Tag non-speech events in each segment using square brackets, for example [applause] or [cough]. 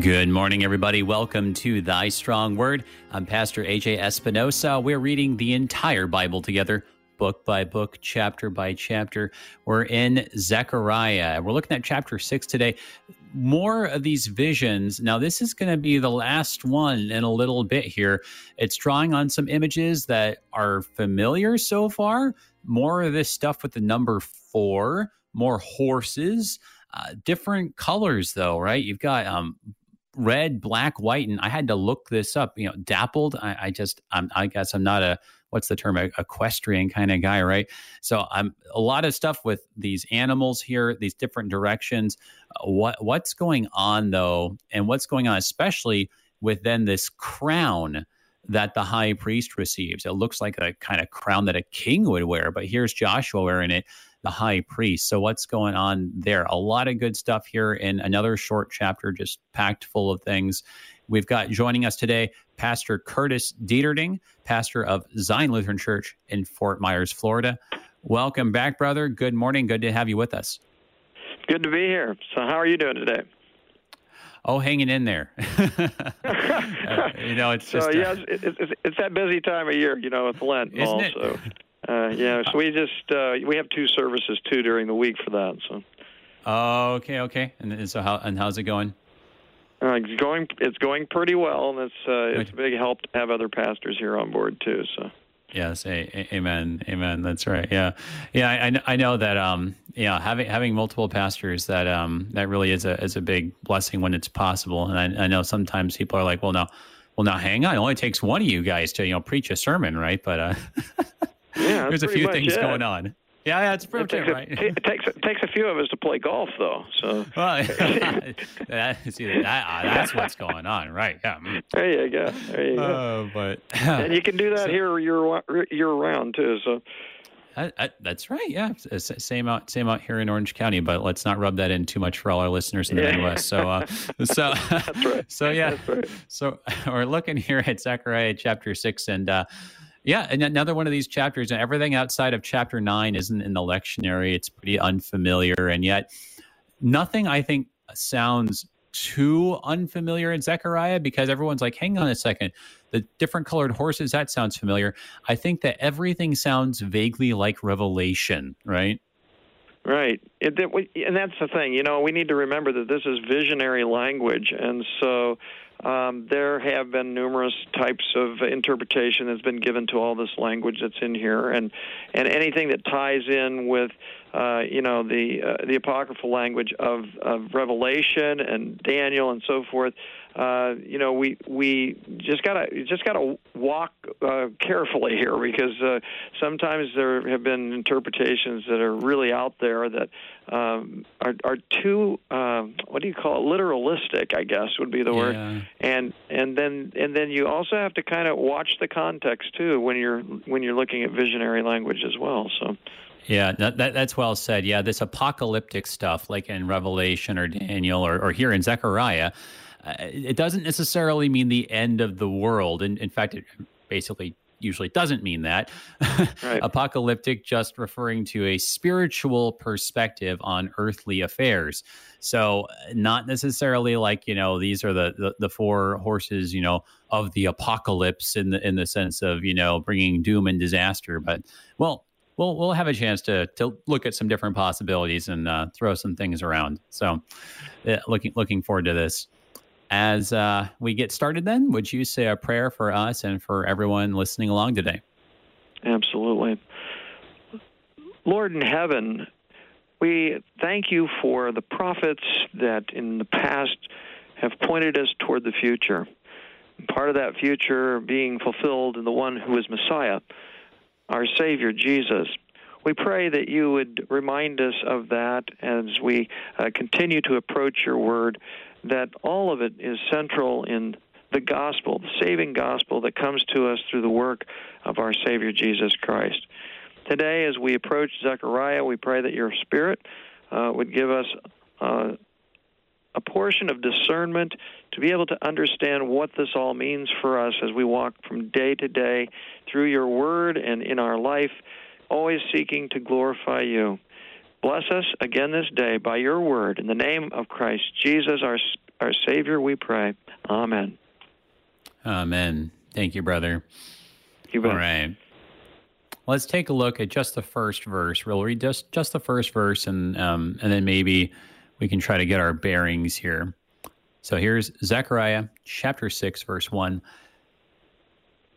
Good morning, everybody. Welcome to Thy Strong Word. I'm Pastor AJ Espinosa. We're reading the entire Bible together, book by book, chapter by chapter. We're in Zechariah. We're looking at chapter six today. More of these visions. Now, this is going to be the last one in a little bit here. It's drawing on some images that are familiar so far. More of this stuff with the number four, more horses. Uh, different colors though right you've got um, red black white and i had to look this up you know dappled. I, I just I'm, i guess i'm not a what's the term a, equestrian kind of guy right? So i'm a lot of stuff with these animals here these different directions. Uh, what what's going on though and what's going on especially with then this crown that the high priest receives. It looks like a kind of crown that a king would wear, but here's Joshua wearing it the high priest. So, what's going on there? A lot of good stuff here in another short chapter, just packed full of things. We've got joining us today Pastor Curtis Dieterding, pastor of Zion Lutheran Church in Fort Myers, Florida. Welcome back, brother. Good morning. Good to have you with us. Good to be here. So, how are you doing today? Oh, hanging in there. [laughs] uh, [laughs] you know, it's just. So, yeah, it's, it's, it's, that busy time of year, you know, with Lent. Isn't also. it? Uh, yeah, so we just uh, we have two services too during the week for that. So. Oh, okay, okay. And so how and how's it going? Uh, it's going it's going pretty well, and it's uh, it's a big help to have other pastors here on board too. So. Yes, a, a, amen, amen. That's right. Yeah, yeah. I, I know that. Um, yeah, having having multiple pastors that um that really is a is a big blessing when it's possible. And I, I know sometimes people are like, well, no, well, now hang on. It only takes one of you guys to you know preach a sermon, right? But uh, [laughs] Yeah, there's a few things it. going on. Yeah, yeah, it's pretty it takes, right. A, it takes it takes a few of us to play golf, though. So [laughs] well, [laughs] that, see, that, uh, that's what's going on, right? Yeah. There you go. There you go. Uh, but [laughs] and you can do that so, here year year round too. So. I, I, that's right. Yeah, same out, same out here in Orange County. But let's not rub that in too much for all our listeners in the yeah. Midwest. So, uh, so, right. so yeah. Right. So we're looking here at Zechariah chapter six, and uh, yeah, and another one of these chapters, and everything outside of chapter nine isn't in the lectionary. It's pretty unfamiliar, and yet nothing I think sounds too unfamiliar in Zechariah because everyone's like, hang on a second, the different colored horses, that sounds familiar. I think that everything sounds vaguely like Revelation, right? Right. And that's the thing. You know, we need to remember that this is visionary language. And so um, there have been numerous types of interpretation that's been given to all this language that's in here, and and anything that ties in with uh, you know the uh, the apocryphal language of, of Revelation and Daniel and so forth. Uh, you know, we we just gotta just gotta walk uh, carefully here because uh, sometimes there have been interpretations that are really out there that um, are are too uh, what do you call it literalistic? I guess would be the yeah. word. And and then and then you also have to kind of watch the context too when you're when you're looking at visionary language as well. So. Yeah, that, that's well said. Yeah, this apocalyptic stuff, like in Revelation or Daniel or, or here in Zechariah, it doesn't necessarily mean the end of the world. And in fact, it basically usually doesn't mean that. Right. [laughs] Apocalyptic just referring to a spiritual perspective on earthly affairs. So not necessarily like, you know, these are the, the, the four horses, you know, of the apocalypse in the in the sense of, you know, bringing doom and disaster, but well, we'll we'll have a chance to to look at some different possibilities and uh, throw some things around. So, uh, looking looking forward to this. As uh, we get started, then, would you say a prayer for us and for everyone listening along today? Absolutely. Lord in heaven, we thank you for the prophets that in the past have pointed us toward the future. Part of that future being fulfilled in the one who is Messiah, our Savior, Jesus. We pray that you would remind us of that as we uh, continue to approach your word that all of it is central in the gospel, the saving gospel that comes to us through the work of our Savior Jesus Christ. Today, as we approach Zechariah, we pray that your Spirit uh, would give us uh, a portion of discernment to be able to understand what this all means for us as we walk from day to day through your word and in our life, always seeking to glorify you. Bless us again this day by your word. In the name of Christ Jesus, our our Savior, we pray. Amen. Amen. Thank you, brother. You bet. All right. Let's take a look at just the first verse. We'll read just just the first verse, and um, and then maybe we can try to get our bearings here. So here's Zechariah chapter six, verse one.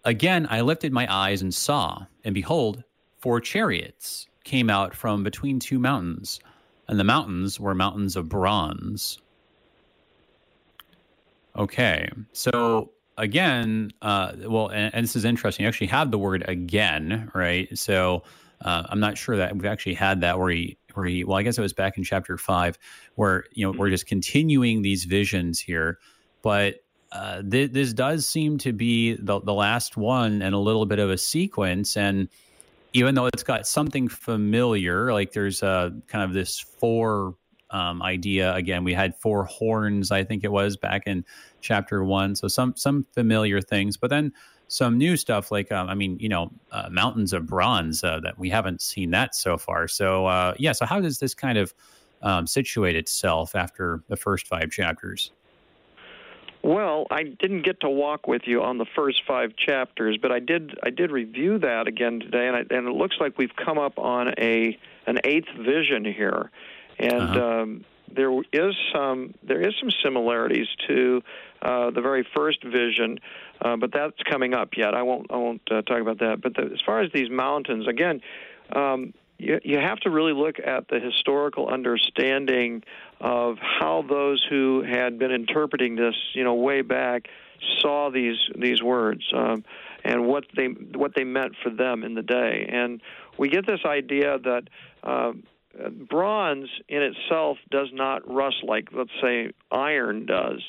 Again, I lifted my eyes and saw, and behold, four chariots came out from between two mountains, and the mountains were mountains of bronze. Okay, so again, uh, well, and, and, this is interesting. You actually have the word again, right? So uh, I'm not sure that we've actually had that where he, where he, well, I guess it was back in chapter five, where you know we're just continuing these visions here, but uh, th- this does seem to be the the last one and a little bit of a sequence, and even though it's got something familiar, like there's a kind of this four um, idea. Again, we had four horns, I think it was back in chapter one. So some some familiar things, but then some new stuff like um, I mean, you know, uh, mountains of bronze uh, that we haven't seen that so far. So uh, yeah, so how does this kind of um, situate itself after the first five chapters? Well, I didn't get to walk with you on the first five chapters, but I did. I did review that again today, and, I, and it looks like we've come up on a an eighth vision here and uh-huh. um, there is some there is some similarities to uh, the very first vision, uh, but that's coming up yet. I won't I won't uh, talk about that. But the, as far as these mountains, again. Um, you, you have to really look at the historical understanding of how those who had been interpreting this, you know, way back, saw these these words um, and what they what they meant for them in the day. And we get this idea that uh, bronze in itself does not rust like, let's say, iron does.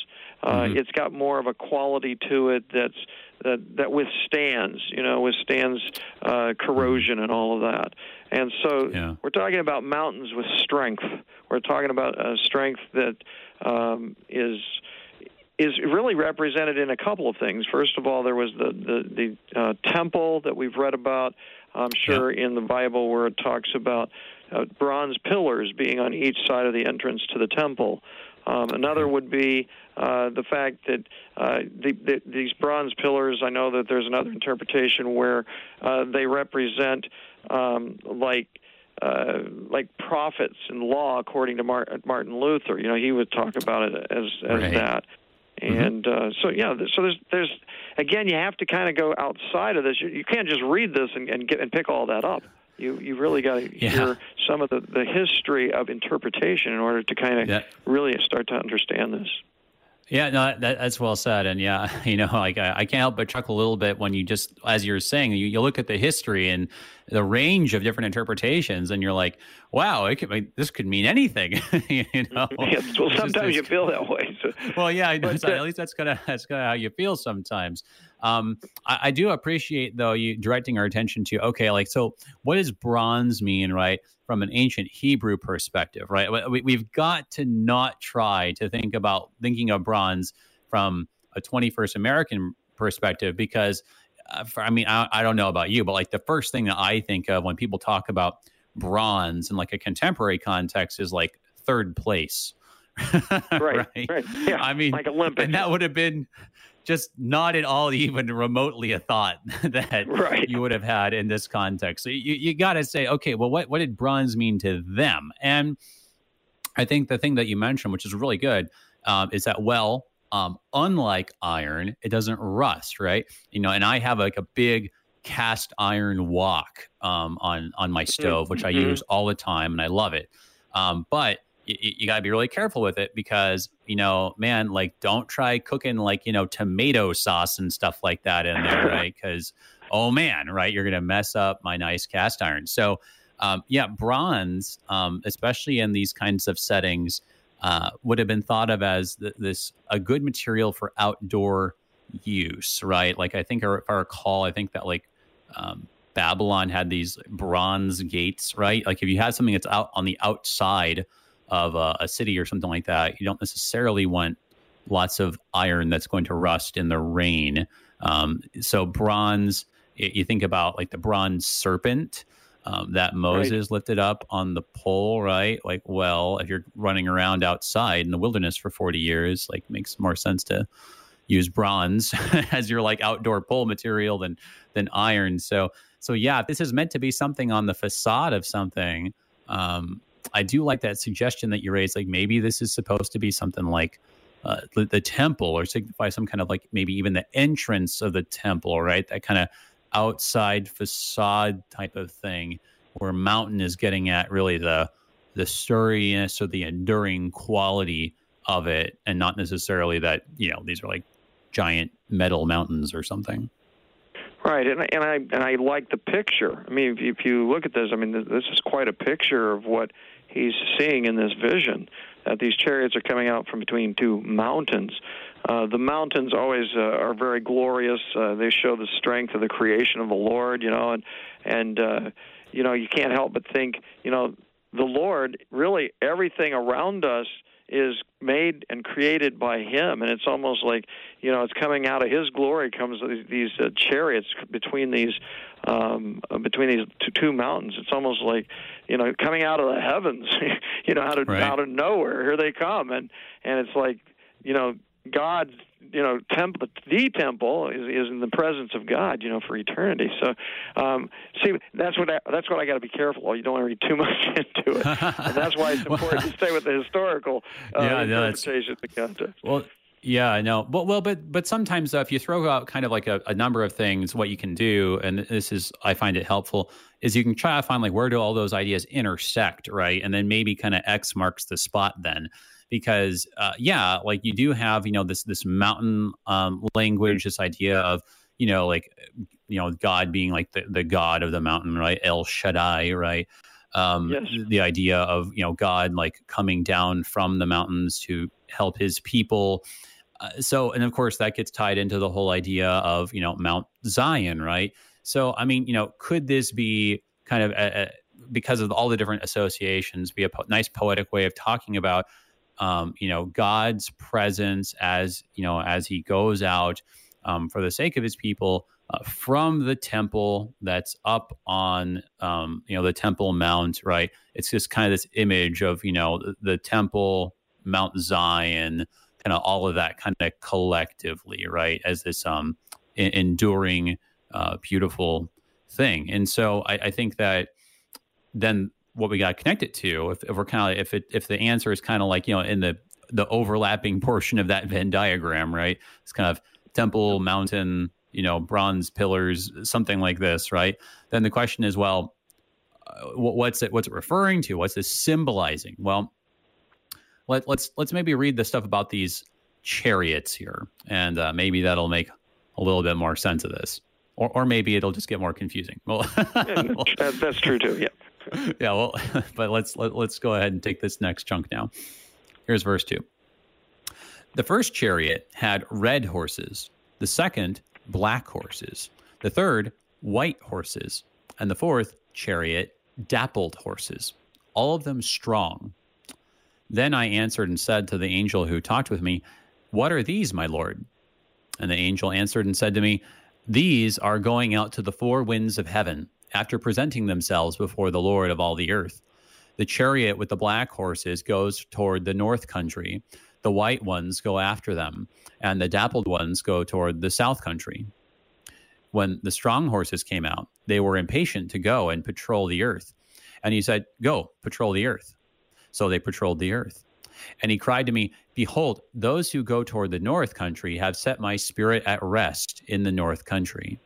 Uh, mm-hmm. It's got more of a quality to it that's that, that withstands, you know, withstands uh, corrosion and all of that. And so yeah. we're talking about mountains with strength. We're talking about a strength that um, is is really represented in a couple of things. First of all, there was the the, the uh, temple that we've read about. I'm sure yeah. in the Bible where it talks about uh, bronze pillars being on each side of the entrance to the temple. Um, another would be uh, the fact that uh, the, the, these bronze pillars, I know that there's another interpretation where uh, they represent um, like uh, like prophets in law, according to Martin Luther. You know, he would talk about it as as right. that. Mm-hmm. And uh, so, yeah, so there's there's again, you have to kind of go outside of this. You, you can't just read this and, and get and pick all that up. You you really got to yeah. hear some of the the history of interpretation in order to kind of yeah. really start to understand this. Yeah, no, that, that's well said, and yeah, [laughs] you know, like I, I, can't help but chuckle a little bit when you just, as you're saying, you, you look at the history and the range of different interpretations, and you're like, wow, it could, like, this could mean anything, [laughs] you know. [laughs] Yes, well, sometimes you feel that way. So. Well, yeah, but, uh, at least that's kind of that's kind of how you feel sometimes. Um, I, I, do appreciate though you directing our attention to okay, like so, what does bronze mean, right, from an ancient Hebrew perspective, right? We, we've got to not try to think about thinking of bronze from a 21st American perspective because, uh, for, I mean, I, I don't know about you, but like the first thing that I think of when people talk about bronze in like a contemporary context is like third place. [laughs] right, right, right. Yeah, I mean, like Olympics. And that would have been just not at all even remotely a thought [laughs] that right. you would have had in this context. So you, you got to say, okay, well, what, what did bronze mean to them? And I think the thing that you mentioned, which is really good, um, is that, well, um, unlike iron, it doesn't rust, right? You know, and I have like a big cast iron wok um, on on my mm-hmm. stove, which mm-hmm. I use all the time, and I love it. Um, but you, you got to be really careful with it because you know man like don't try cooking like you know tomato sauce and stuff like that in there [laughs] right because oh man right you're gonna mess up my nice cast iron so um, yeah bronze um, especially in these kinds of settings uh, would have been thought of as th- this a good material for outdoor use right like i think if i recall i think that like um, babylon had these bronze gates right like if you have something that's out on the outside of a, a city or something like that, you don't necessarily want lots of iron that's going to rust in the rain. Um, so bronze, you think about like the bronze serpent. um, that Moses right. lifted up on the pole, right? Like, well, if you're running around outside in the wilderness for 40 years, like makes more sense to use bronze [laughs] as your like outdoor pole material than than iron. So so yeah, this is meant to be something on the facade of something. Um, I do like that suggestion that you raised. Like maybe this is supposed to be something like uh, the, the, temple, or signify some kind of like maybe even the entrance of the temple, right? That kind of outside facade type of thing, where mountain is getting at really the the sturdiness or the enduring quality of it, and not necessarily that you know these are like giant metal mountains or something. Right, and and I and I like the picture. I mean, if, if you look at this, I mean, this is quite a picture of what he's seeing in this vision. That these chariots are coming out from between two mountains. Uh, the mountains always uh, are very glorious. Uh, they show the strength of the creation of the Lord, you know, and and uh, you know you can't help but think, you know, the Lord really everything around us is made and created by him. And it's almost like you know it's coming out of his glory comes these uh, chariots between these um between these two, two mountains. It's almost like you know coming out of the heavens [laughs] you know out of right. out of nowhere here they come. And and it's like you know God's you know temple the temple is, is in the presence of God you know for eternity. So um see that's what I, that's what I got to be careful you don't want to read too [laughs] much into it. And that's why it's [laughs] important to stay with the historical uh, [laughs] yeah, interpretation of the context. Well yeah, I know. Well, well, but but sometimes uh, if you throw out kind of like a, a, number of things, what you can do, and this is I find it helpful, is you can try to find like where do all those ideas intersect, right? And then maybe kind of X marks the spot then because uh, yeah, like you do have you know this this mountain um, language, this idea of you know like you know God being like the, the God of the mountain, right? El Shaddai, right? Um, yes. The idea of you know God like coming down from the mountains to help His people. Uh, so, and of course, that gets tied into the whole idea of you know Mount Zion, right? So, I mean, you know, could this be kind of a, a, because of all the different associations, be a po- nice poetic way of talking about um, you know, God's presence as you know as He goes out um, for the sake of His people uh, from the temple that's up on um, you know the Temple Mount. Right, it's just kind of this image of you know the, the temple, Mount Zion, kind of all of that kind of collectively, right, as this um enduring, uh, beautiful thing. And so I, I think that then what we got to connect it to. If, if we're kind of if it if the answer is kind of like you know in the the overlapping [laughs] portion of that Venn diagram, right? It's kind of temple, mountain, you know, bronze pillars, something like this, right? Then the question is, well, uh, what's it what's it referring to? What's this symbolizing? Well, let, let's let's maybe read the stuff about these chariots here, and uh, maybe that'll make a little bit more sense of this, or or maybe it'll just get more confusing. [laughs] Well, [laughs] that's true too. Yeah. [laughs] yeah, well, but let's let, us let us go ahead and take this next chunk now. Here's verse 2. The first chariot had red horses, the second black horses, the third white horses, and the fourth chariot dappled horses, all of them strong. Then I answered and said to the angel who talked with me, What are these, my lord? And the angel answered and said to me, These are going out to the four winds of heaven after presenting themselves before the Lord of all the earth. The chariot with the black horses goes toward the north country. The white ones go after them, and the dappled ones go toward the south country. When the strong horses came out, they were impatient to go and patrol the earth. And he said, Go, patrol the earth. So they patrolled the earth. And he cried to me, Behold, those who go toward the north country have set my spirit at rest in the north country.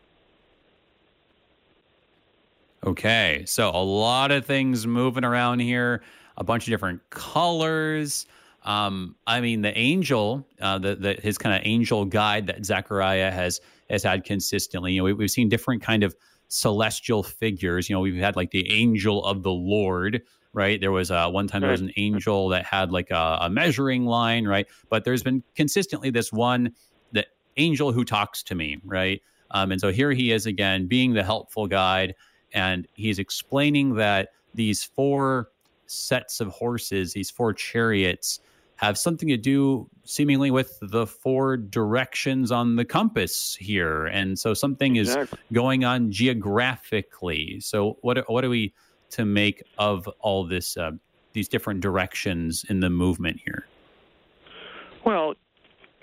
Okay, so a lot of things moving around here, a bunch of different colors. Um, I mean, the angel, uh, the, the his kind of angel guide that Zechariah has has had consistently. You know, we, we've seen different kind of celestial figures. You know, we've had like the angel of the Lord, right? There was uh, one time there was an angel that had like a, a measuring line, right? But there's been consistently this one, the angel who talks to me, right? Um, and so here he is again, being the helpful guide and he's explaining that these four sets of horses, these four chariots, have something to do seemingly with the four directions on the compass here. And so something exactly. is going on geographically. So what what are we to make of all this uh, these different directions in the movement here? Well,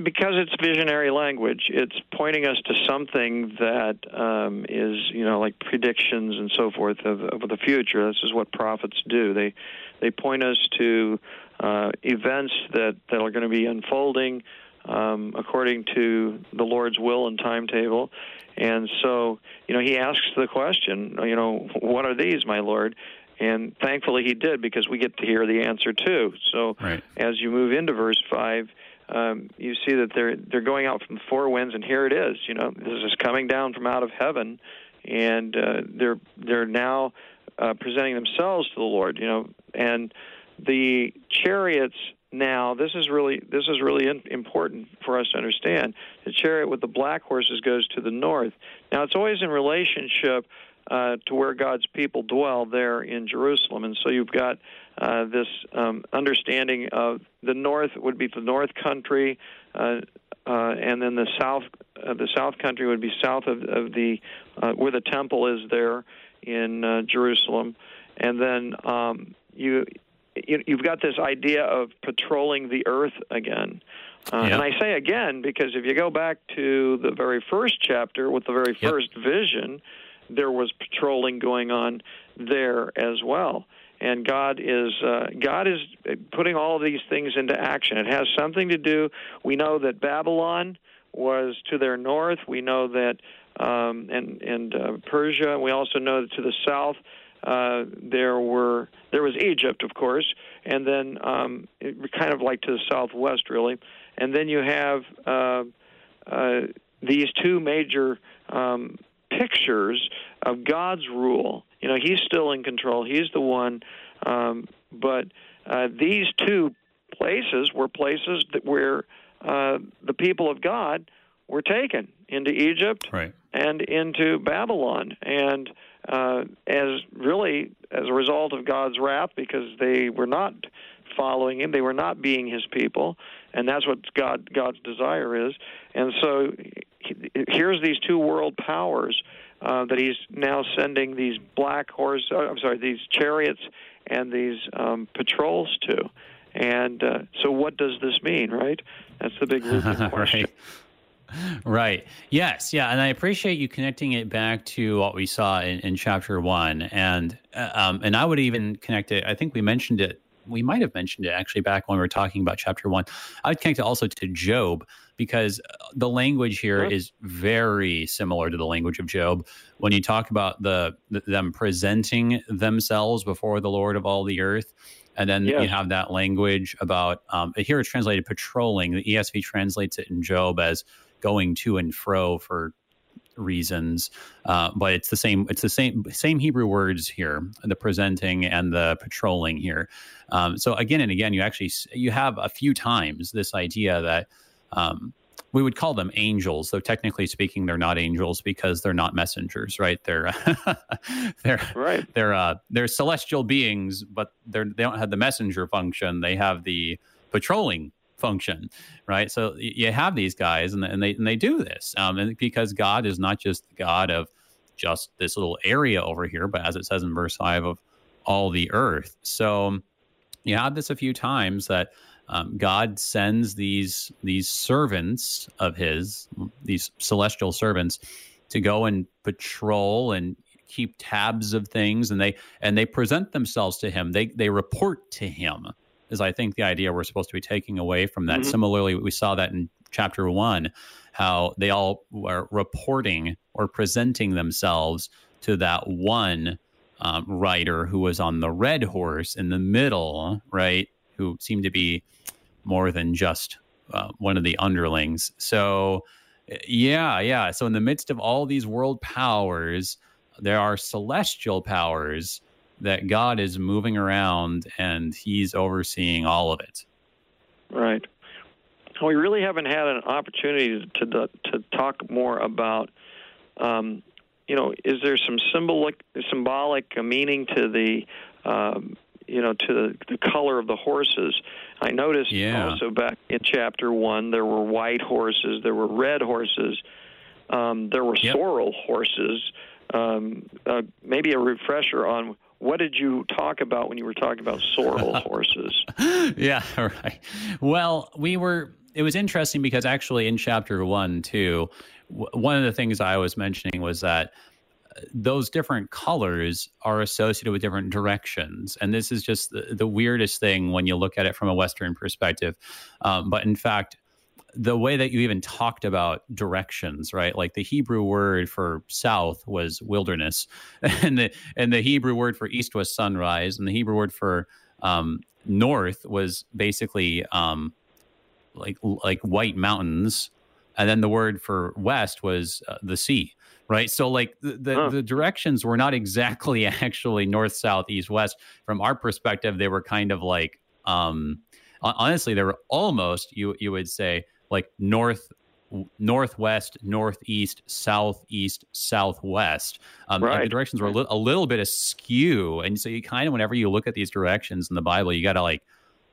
because it's visionary language, it's pointing us to something that um, is, you know, like predictions and so forth of, of the future. This is what prophets do. They they point us to uh, events that, that are going to be unfolding um, according to the Lord's will and timetable. And so, you know, he asks the question, you know, what are these, my Lord? And thankfully he did because we get to hear the answer too. So right. as you move into verse 5, um, you see that they're they're going out from the four winds, and here it is. You know, this is coming down from out of heaven, and uh, they're they're now uh, presenting themselves to the Lord. You know, and the chariots now this is really this is really in, important for us to understand. The chariot with the black horses goes to the north. Now it's always in relationship uh, to where God's people dwell there in Jerusalem. And so you've got uh, this um, understanding of the north would be the north country uh, uh and then the south uh, the south country would be south of, of the uh, where the temple is there in Jerusalem. And then um, you you've got this idea of patrolling the earth again. Uh, yep. And I say again because if you go back to the very first chapter with the very first yep. vision, there was patrolling going on there as well. And God is uh, God is putting all of these things into action. It has something to do. We know that Babylon was to their north. We know that um, and and uh, Persia. We also know that to the south uh, there were there was Egypt, of course, and then um, it, kind of like to the southwest, really, and then you have uh, uh, these two major um, pictures of God's rule. You know, He's still in control. He's the one, um, but uh, these two places were places that where uh, the people of God were taken into Egypt right. and into Babylon, and uh, as really as a result of God's wrath because they were not following Him, they were not being His people, and that's what God God's desire is. And so here's these two world powers uh, that He's now sending these black horse, uh, I'm sorry, these chariots and these um, patrols to. And uh, so, what does this mean, right? That's the big [laughs] question. right. Right. Yes. Yeah. And I appreciate you connecting it back to what we saw in, in chapter one, and uh, um, and I would even connect it. I think we mentioned it. We might have mentioned it actually back when we were talking about chapter one. I would connect it also to Job because uh, the language here is very similar to the language of Job. When you talk about the, the them presenting themselves before the Lord of all the earth, and then yes. you have that language about um, here it's translated patrolling. The ESV translates it in Job as going to and fro for reasons uh, but it's the same it's the same same hebrew words here the presenting and the patrolling here. Um, so again and again you actually you have a few times this idea that um, we would call them angels though technically speaking they're not angels because they're not messengers right? They're [laughs] they're right. they're uh, they're celestial beings but they're they don't have the messenger function. They have the patrolling function, right? So you have these guys, and, and they and they do this, um, and because God is not just the God of just this little area over here, but as it says in verse five of all the earth. So you have this a few times that um, God sends these these servants of His, these celestial servants, to go and patrol and keep tabs of things, and they and they present themselves to Him. They they report to Him is I think the idea we're supposed to be taking away from that. Mm-hmm. Similarly, we saw that in chapter one, how they all were reporting or presenting themselves to that one um, rider who was on the red horse in the middle, right? Who seemed to be more than just uh, one of the underlings. So, yeah, yeah. So, in the midst of all these world powers, there are celestial powers that God is moving around and He's overseeing all of it. Right. We really haven't had an opportunity to to talk more about, um, you know, is there some symbolic symbolic meaning to the um, you know, to the, the color of the horses. I noticed yeah. also back in chapter one there were white horses, there were red horses, um, there were yep. sorrel horses. Um, uh, maybe a refresher on what did you talk about when you were talking about sorrel [laughs] horses? yeah, [laughs] right. Well, we were. It was interesting because actually in chapter one too, one of the things I was mentioning was that those different colors are associated with different directions. And this is just the, the weirdest thing when you look at it from a Western perspective. Um, but in fact, the way that you even talked about directions, right? Like the Hebrew word for south was wilderness, [laughs] and the and the Hebrew word for east was sunrise, and the Hebrew word for um, north was basically um, like like white mountains, and then the word for west was uh, the sea right? So like the the, huh. the, directions were not [laughs] exactly actually north, south, east, west. From our perspective, they were kind of like um, honestly, they were almost you you would say like north northwest, northeast, southeast, southwest. Um, right. the directions were a, li- a, little bit askew, and so you kind of, whenever you look at these directions in the Bible, you got to like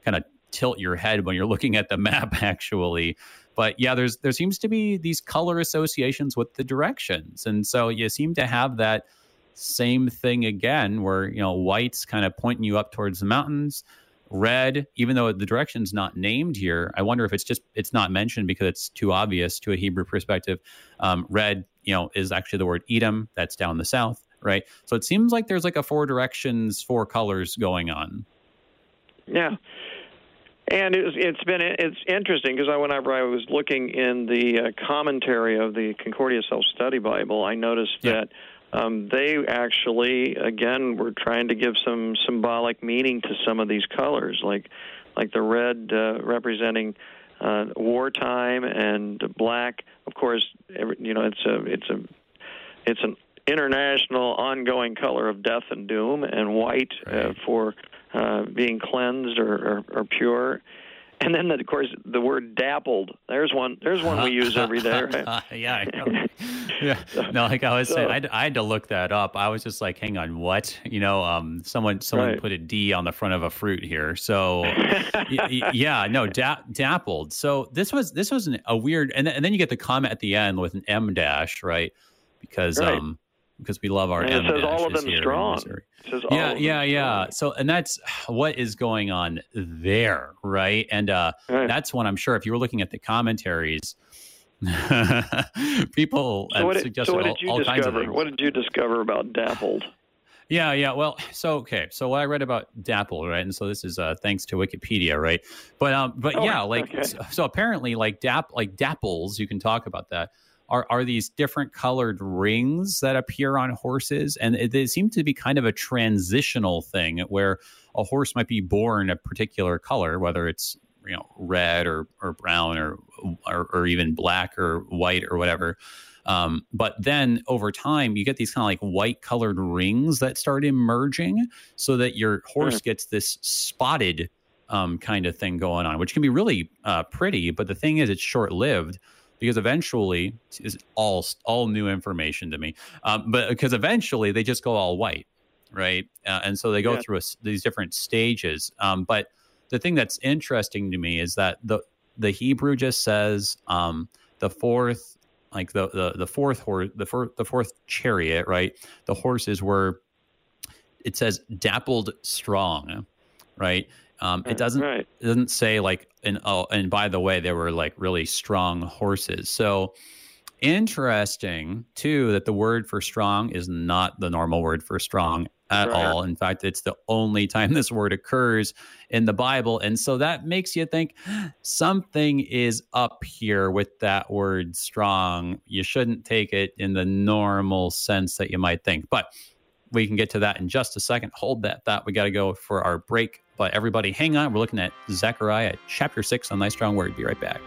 kind of tilt your head when you're [laughs] looking at the map, actually, but yeah, there's there seems to be these color associations with the directions, and so you seem to have that same thing again, where you know white's kind of pointing you up towards the mountains. Red, even though the direction's not named here, I wonder if it's just it's not mentioned because it's too obvious to a Hebrew perspective. Um, red, you know, is actually the word Edom. That's down the south, right? So it seems like there's like a four directions, four colors going on. Yeah, and it's, it's been it's interesting because I, whenever I was looking in the uh, commentary of the Concordia Self Study Bible, I noticed yeah. that um, they actually again were trying to give some symbolic meaning to some of these colors, like like the red uh, representing uh, wartime and black. Of course, every, you know it's a it's a it's an international ongoing color of death and doom, and white uh, for uh, being cleansed or, or, or pure. And then, of course, the word dappled. There's one. There's one we use every day, right? [laughs] yeah, I know. [laughs] yeah. No, like I was so, saying, I had, I had, to look that up. I was just like, hang on, what? You know, um, someone someone right. put a D on the front of a fruit here. So, [laughs] y- yeah, no, da- dappled. So this was this was an, a weird, and, th- and then you get the comment at the end with an M dash, right? Because right. um, because we love our and it says all of them strong. yeah, yeah, yeah. So, and that's what is going on there, right? And uh, right. that's when I'm sure if you were looking at the commentaries, [laughs] people so what, did, so what did you all, discover? What did you discover about dappled? Yeah, yeah. Well, so okay. So what I read about dapple, right? And so this is uh, thanks to Wikipedia, right? But um, but oh, yeah, like okay. so, so, apparently, like dap, like dapples, you can talk about that are are these different colored rings that appear on horses, and it, they seem to be kind of a transitional thing where a horse might be born a particular color, whether it's you know red or or brown or or, or even black or white or whatever. Um, but then over time, you get these kind of like white colored rings that start emerging so that your horse gets this spotted um, kind of thing going on, which can be really uh, pretty. But the thing is, it's short lived because eventually it's all all new information to me. Um, but because eventually they just go all white, right? Uh, and so they go yeah. through a, these different stages. Um, but the thing that's interesting to me is that the the Hebrew just says um, the fourth, like the the the fourth horse, the fourth the fourth chariot, right? The horses were. It says dappled strong, right? Um, it doesn't right. it doesn't say like and oh and by the way they were like really strong horses. So interesting too that the word for strong is not the normal word for strong at right. all. In fact, it's the only time [laughs] this word occurs in the Bible. And so that makes you think something is up here with that word strong. You shouldn't take it in the normal sense that you might think. But we can get to that in just a second. Hold that thought. We got to go for our break. But everybody, hang on. We're looking at Zechariah chapter 6 on Thy Strong Word. Be right back.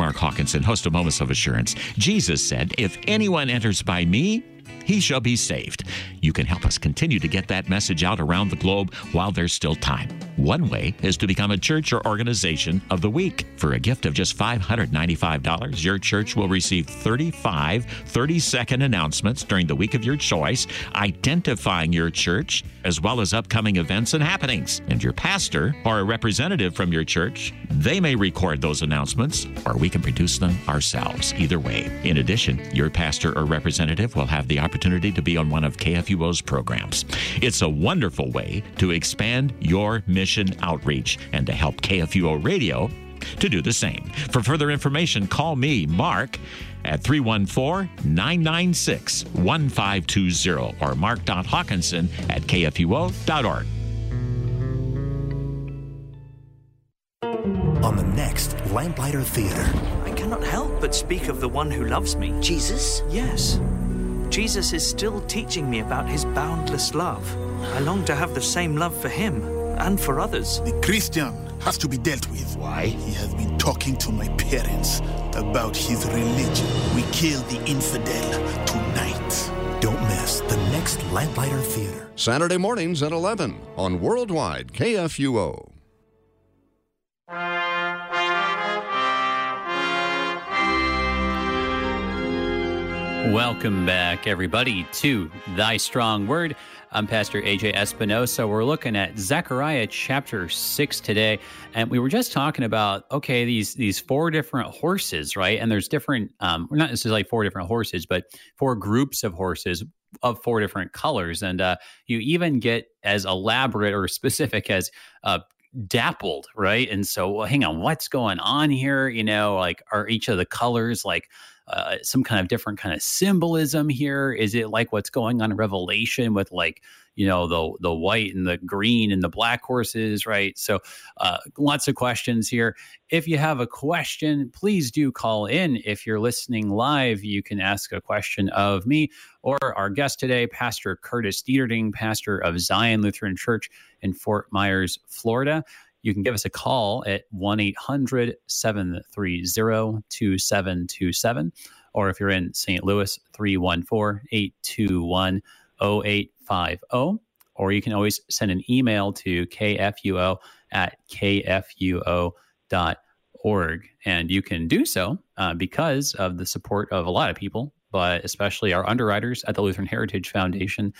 Mark Hawkinson, host of Moments of Assurance. Jesus said, If anyone enters by me, he shall be saved. You can help us continue to get that message out around the globe while there's still time. One way is to become a church or organization of the week. For a gift of just $595, your church will receive 35 30 second announcements during the week of your choice, identifying your church, as well as upcoming events and happenings. And your pastor or a representative from your church, they may record those announcements, or we can produce them ourselves. Either way. In addition, your pastor or representative will have the opportunity to be on one of KFUO's programs. It's a wonderful way to expand your mission outreach and to help KFUO Radio to do the same. For further information, call me, Mark, at 314 996 1520 or mark.hawkinson at kfuo.org. On the next Lamplighter Theater. I cannot help but speak of the one who loves me. Jesus? Yes. Jesus is still teaching me about his boundless love. I long to have the same love for him and for others. The Christian has to be dealt with. Why? He has been talking to my parents about his religion. We kill the infidel tonight. Don't miss the next Lamplighter Theater. Saturday mornings at 11 on Worldwide KFUO. Welcome back, everybody, to Thy Strong Word. I'm Pastor AJ Espinosa. We're looking at Zechariah chapter six today, and we were just talking about okay, these these four different horses, right? And there's different, um, not necessarily four different horses, but four groups of horses of four different colors, and uh, you even get as elaborate or [laughs] specific as uh, dappled, right? And so, well, hang on, what's going on here? You know, like are each of the colors like uh, some kind of different kind of symbolism here? Is it like what's going on in Revelation with like you know the the white and the green and the black horses, right? So uh, lots of questions here. If you have a question, please do call in. If you're listening live, you can ask a question of me or our guest today, Pastor Curtis Dieterding, pastor of Zion Lutheran Church in Fort Myers, Florida you can give us a call at 1 800 730 2727. Or if you're in St. Louis, 314 821 0850. Or you can always send an email to kfuo at kfuo.org. And you can do so uh, because of the support of a lot of people, but especially our underwriters at the Lutheran Heritage Foundation.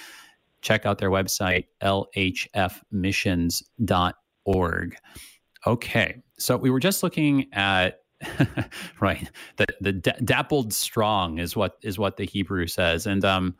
Check out their website, lhfmissions.org org. Okay, so we were just looking at [laughs] right the the d- dappled strong is what is what the Hebrew says, and um,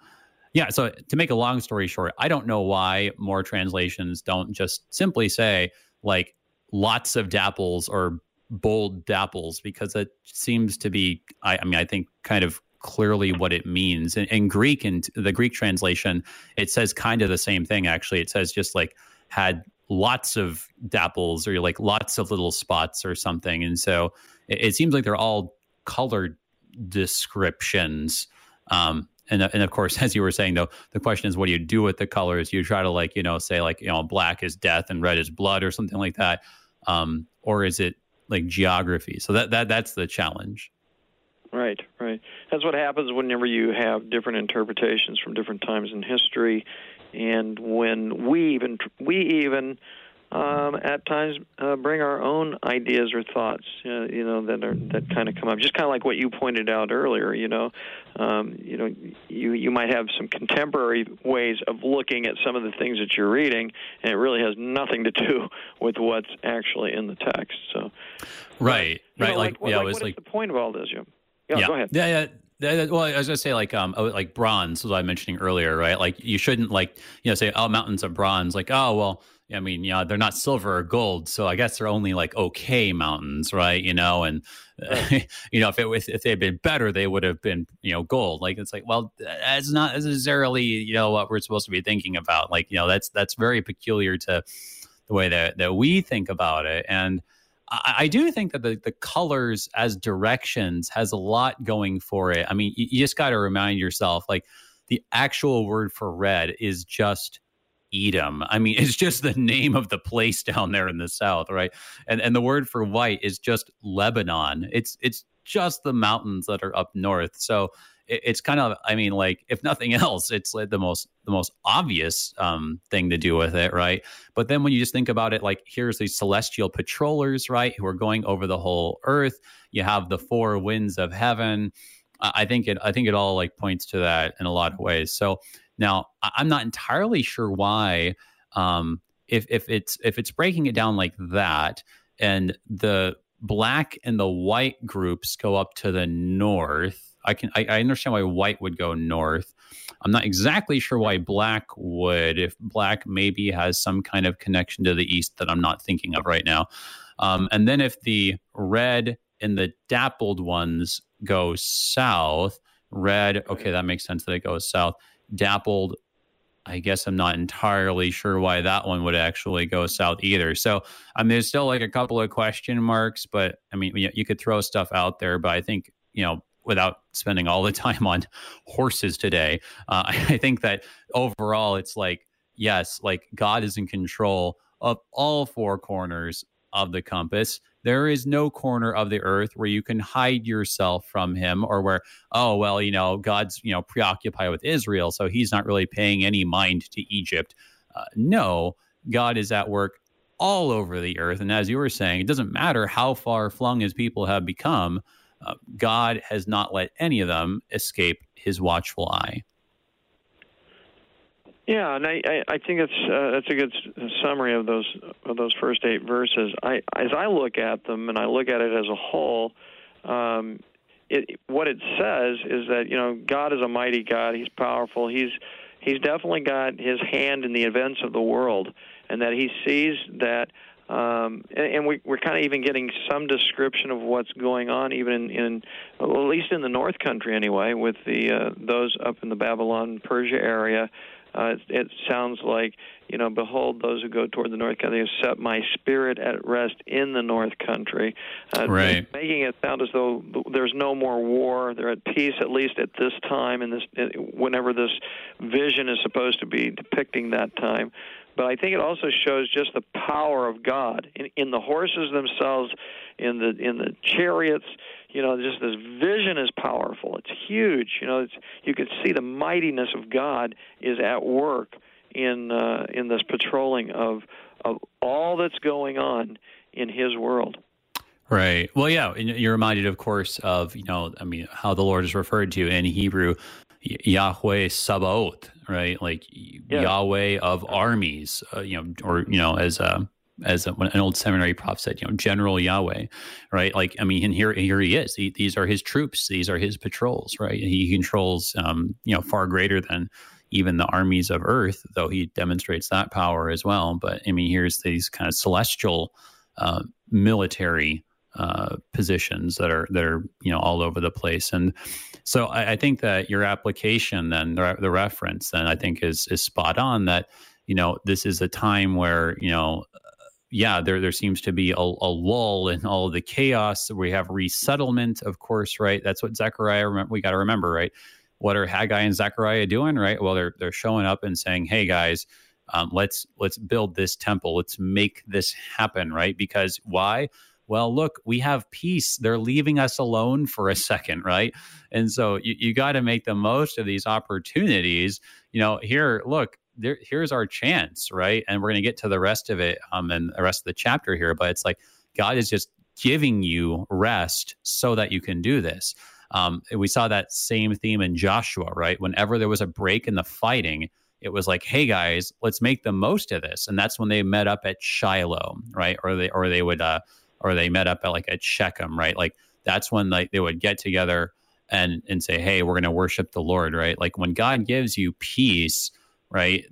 yeah. So to make a long story short, I don't know why more translations don't just simply say like lots of dapples or bold dapples because it seems to be I, I mean I think kind of clearly what it means in, in Greek and the Greek translation it says kind of the same thing actually it says just like had lots of dapples or like lots of little spots or something. And so it, it seems like they're all colored descriptions. Um, and, and of course, [laughs] as you were saying, though, the question is, what do you do with the colors? You try to like, you know, say like, you know, black is death and red is blood or something like that. Um, or is it like geography? So that, that that's the challenge. Right, right. That's what happens whenever you have different interpretations from different times in history and when we even we even um, at times uh, bring our own ideas or thoughts, uh, you know, that are that kind of come up. Just kind of like what you pointed out earlier. You know, um, you know, you you might have some contemporary ways of looking at some of the things that you're reading, and it really has nothing to do [laughs] with what's actually in the text. So, right, right, know, like, like, yeah, like, it was what like is the point of all this, Jim? Yeah, yeah, go ahead. Yeah, yeah well, I was gonna say like um oh, like bronze was I mentioning earlier, right? Like you shouldn't like you know say oh mountains of bronze, like oh well, I mean yeah they're not silver or gold, so I guess they're only like okay mountains, right? You know, and right. [laughs] you know if it was if they had been better, they would have been you know gold. Like it's like well that's not necessarily you know what we're supposed to be thinking about. Like you know that's that's very peculiar to the way that that we think about it, and I, I do think that the, the colors as directions has a lot going for it. I mean, you, you just got to remind yourself like the actual word for red is just Edom. I mean, [laughs] it's just the name of the place down there in the south, right? And and the word for white is just Lebanon. It's it's just the mountains that are up north. So it, it's kind of, I mean, like if nothing [laughs] else, it's like the most the most obvious um, thing to do with it, right? But then when you just think about it, like here's these celestial patrollers, right, who are going over the whole earth. You have the four winds of heaven. I think it. I think it all like points to that in a lot of ways. So now I'm not entirely sure why. Um, if if it's if it's breaking it down like that, and the black and the white groups go up to the north. I can I, I, understand why white would go north. I'm not exactly sure why black would. If black maybe has some kind of connection to the east that I'm not thinking of right now. Um, and then if the red and the dappled ones go south, red, okay, that makes sense that it goes south. Dappled, I guess I'm not entirely sure why that one would actually go south either. So, I mean, there's still like a couple of question marks, but I mean, you, you could throw stuff out there, but I think, you know, without spending all the [laughs] time on horses today, uh, [laughs] I think that overall it's like, yes, like God is in control of all four corners of the compass. There is no corner of the earth where you can hide yourself from him or where oh well you know god's you know preoccupied with israel so he's not really paying any mind to egypt. Uh, no god is at work all over the earth. And as you were saying it doesn't matter how far flung his people have become uh, god has not let any of them escape his watchful eye yeah, and I, I, I think it's uh, that's a good summary of those of those first eight verses. I as I look at them and I look at it as a whole, um, it, what it says is that you know God is a mighty God. He's powerful. He's he's definitely got his hand in the events of the world, and that he sees that. Um, and, and we, we're kind of even getting some description of what's going on, even in, in well, at least in the North Country anyway, with the uh, those up in the Babylon Persia area uh, it, it sounds like, you know, behold, those who go toward the north country have set my spirit at rest in the north country. Uh, right. Making it sound as though there's no more war. They're at peace, at least at this time, and this whenever this vision is supposed to be depicting that time. But I think it also shows just the power of God in, in the horses themselves, in the in the chariots you know, just this vision is powerful. It's huge. You know, it's, you can see the mightiness of God is at work in uh, in this patrolling of of all that's going on in His world. Right. Well, yeah, you're reminded, of course, of you know, I mean, how the Lord is referred to in Hebrew, Yahweh Sabaoth, right? Like yeah. Yahweh of armies, uh, you know, or you know, as a as a, an old seminary prof said, you know, General Yahweh, right? Like, I mean, and here, here he is. He, these are his troops. These are his patrols, right? He controls, um, you know, far greater than even the armies of Earth, though he demonstrates that power as well. But I mean, here's these kind of celestial uh, military uh, positions that are that are you know all over the place, and so I, I think that your application, then the, the reference, then I think is is spot on. That you know this is a time where you know yeah, there there seems to be a, a, lull in all of the chaos. We have resettlement, of course, right? That's what Zechariah. We got to remember, right? What are Haggai and Zechariah doing, right? Well, they're they're showing up and saying, "Hey, guys, um, let's let's build this temple. Let's make this happen, right? Because why? Well, look, we have peace. They're leaving us alone for a second, right? And so you, you got to make the most of these opportunities. You know, here, look, there, here's our chance, right? And we're going to get to the rest of it um, and the rest of the chapter here. But it's like God is just giving you rest so that you can do this. Um, we saw that same theme in Joshua, right? Whenever there was a break in the fighting, it was like, "Hey guys, let's make the most of this." And that's when they met up at Shiloh, right? Or they or they would uh, or they met up at like at Shechem, right? Like that's when like they would get together and and say, "Hey, we're going to worship the Lord," right? Like when God gives you peace, right?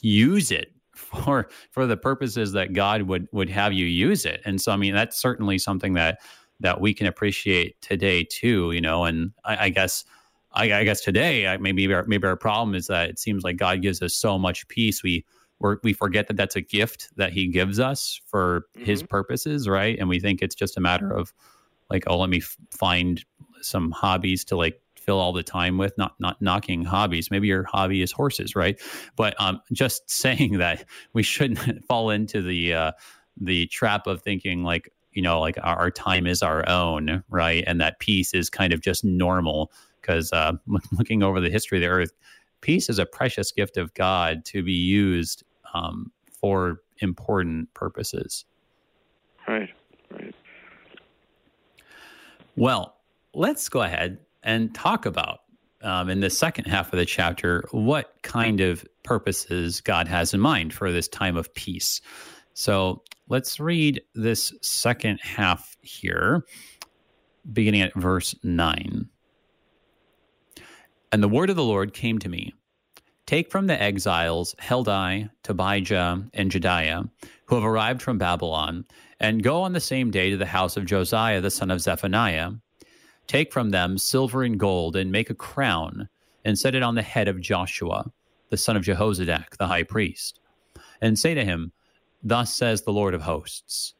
Use it for for the purposes that God would would have you use it. And so, I mean, that's certainly something that that we can appreciate today too. You know, and I, I guess. I, I, guess today maybe our, maybe our problem is that it seems like God gives us so much peace we we forget that that's a gift that He gives us for mm-hmm. His purposes, right? And we think it's just a matter of like, oh, let me f- find some hobbies to like fill all the time with. Not not knocking hobbies. Maybe your hobby is horses, right? But um, just [laughs] saying that we shouldn't [laughs] fall into the uh, the trap of thinking like you know like our, our time is our own, right? And that peace is kind of just normal because uh, [laughs] looking over the history of the earth, peace is a precious gift of God to be used um, for important purposes. Right, right. Well, let's go ahead and talk about um, in the second half of the chapter what kind of purposes God has in mind for this time of peace. So let's read this second half here, beginning at verse 9. And the word of the Lord came to me Take from the exiles Heldai, Tobijah, and Jedaiah, who have arrived from Babylon, and go on the same day to the house of Josiah the son of Zephaniah. Take from them silver and gold, and make a crown, and set it on the head of Joshua, the son of Jehozadak, the high priest. And say to him, Thus says the Lord of hosts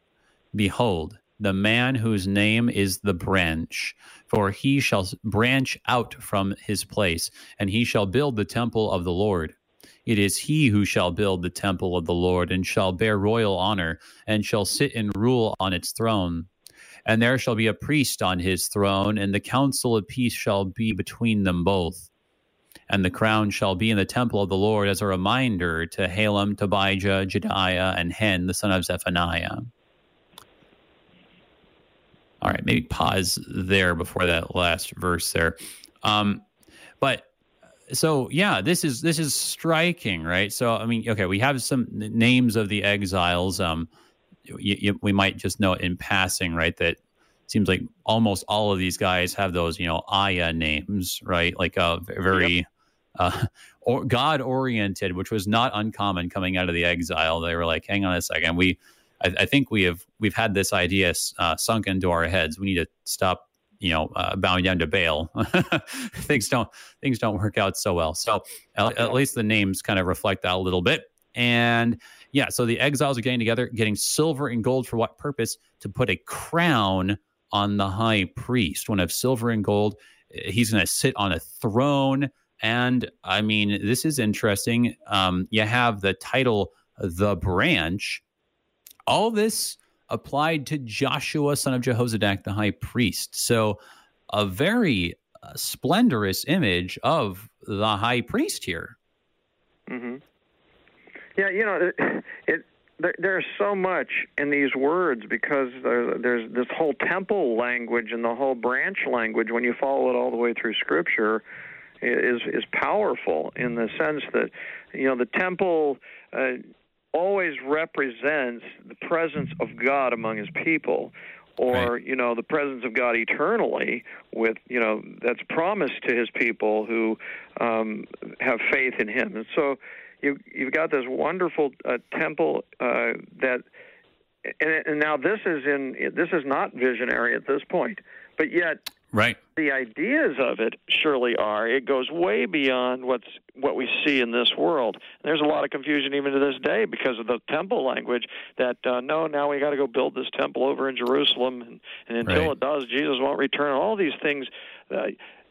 Behold, the man whose name is the branch, for he shall branch out from his place, and he shall build the temple of the Lord. It is he who shall build the temple of the Lord, and shall bear royal honor, and shall sit and rule on its throne. And there shall be a priest on his throne, and the council of peace shall be between them both. And the crown shall be in the temple of the Lord as a reminder to Halem, Tobijah, Jedaiah, and Hen, the son of Zephaniah. All right, maybe pause there before that last verse there. Um, but so yeah, this is this is striking, right? So I mean, okay, we have some names of the exiles. Um, you, you, we might just note in passing, right, that seems like almost all of these guys have those, you know, Aya names, right? Like a very yep. uh, or God oriented, which was not uncommon coming out of the exile. They were like, hang on a second, we I, I think we have we've had this idea uh, sunk into our heads. We need to stop, you know, uh, bowing down to Baal. [laughs] things don't things don't work out so well. So at, at least the names kind of reflect that a little bit. And yeah, so the exiles are getting together, getting silver and gold for what purpose? To put a crown on the high priest. One of silver and gold, he's going to sit on a throne. And I mean, this is interesting. Um, you have the title, the branch, all this applied to Joshua, son of Jehozadak, the high priest. So, a very uh, splendorous image of the high priest here. Mm-hmm. Yeah, you know, it, it there, there's so much in these words because there, there's this whole temple language and the whole branch language. When you follow it all the way through Scripture, is is powerful in the sense that you know the temple. Uh, always represents the presence of God among his people or right. you know the presence of God eternally with you know that's promised to his people who um, have faith in him and so you you've got this wonderful uh, temple uh, that and, and now this is in this is not visionary at this point but yet Right. The ideas of it surely are. It goes way beyond what's what we see in this world. There's a lot of confusion even to this day because of the temple language. That uh, no, now we got to go build this temple over in Jerusalem, and, and until right. it does, Jesus won't return. All these things. Uh,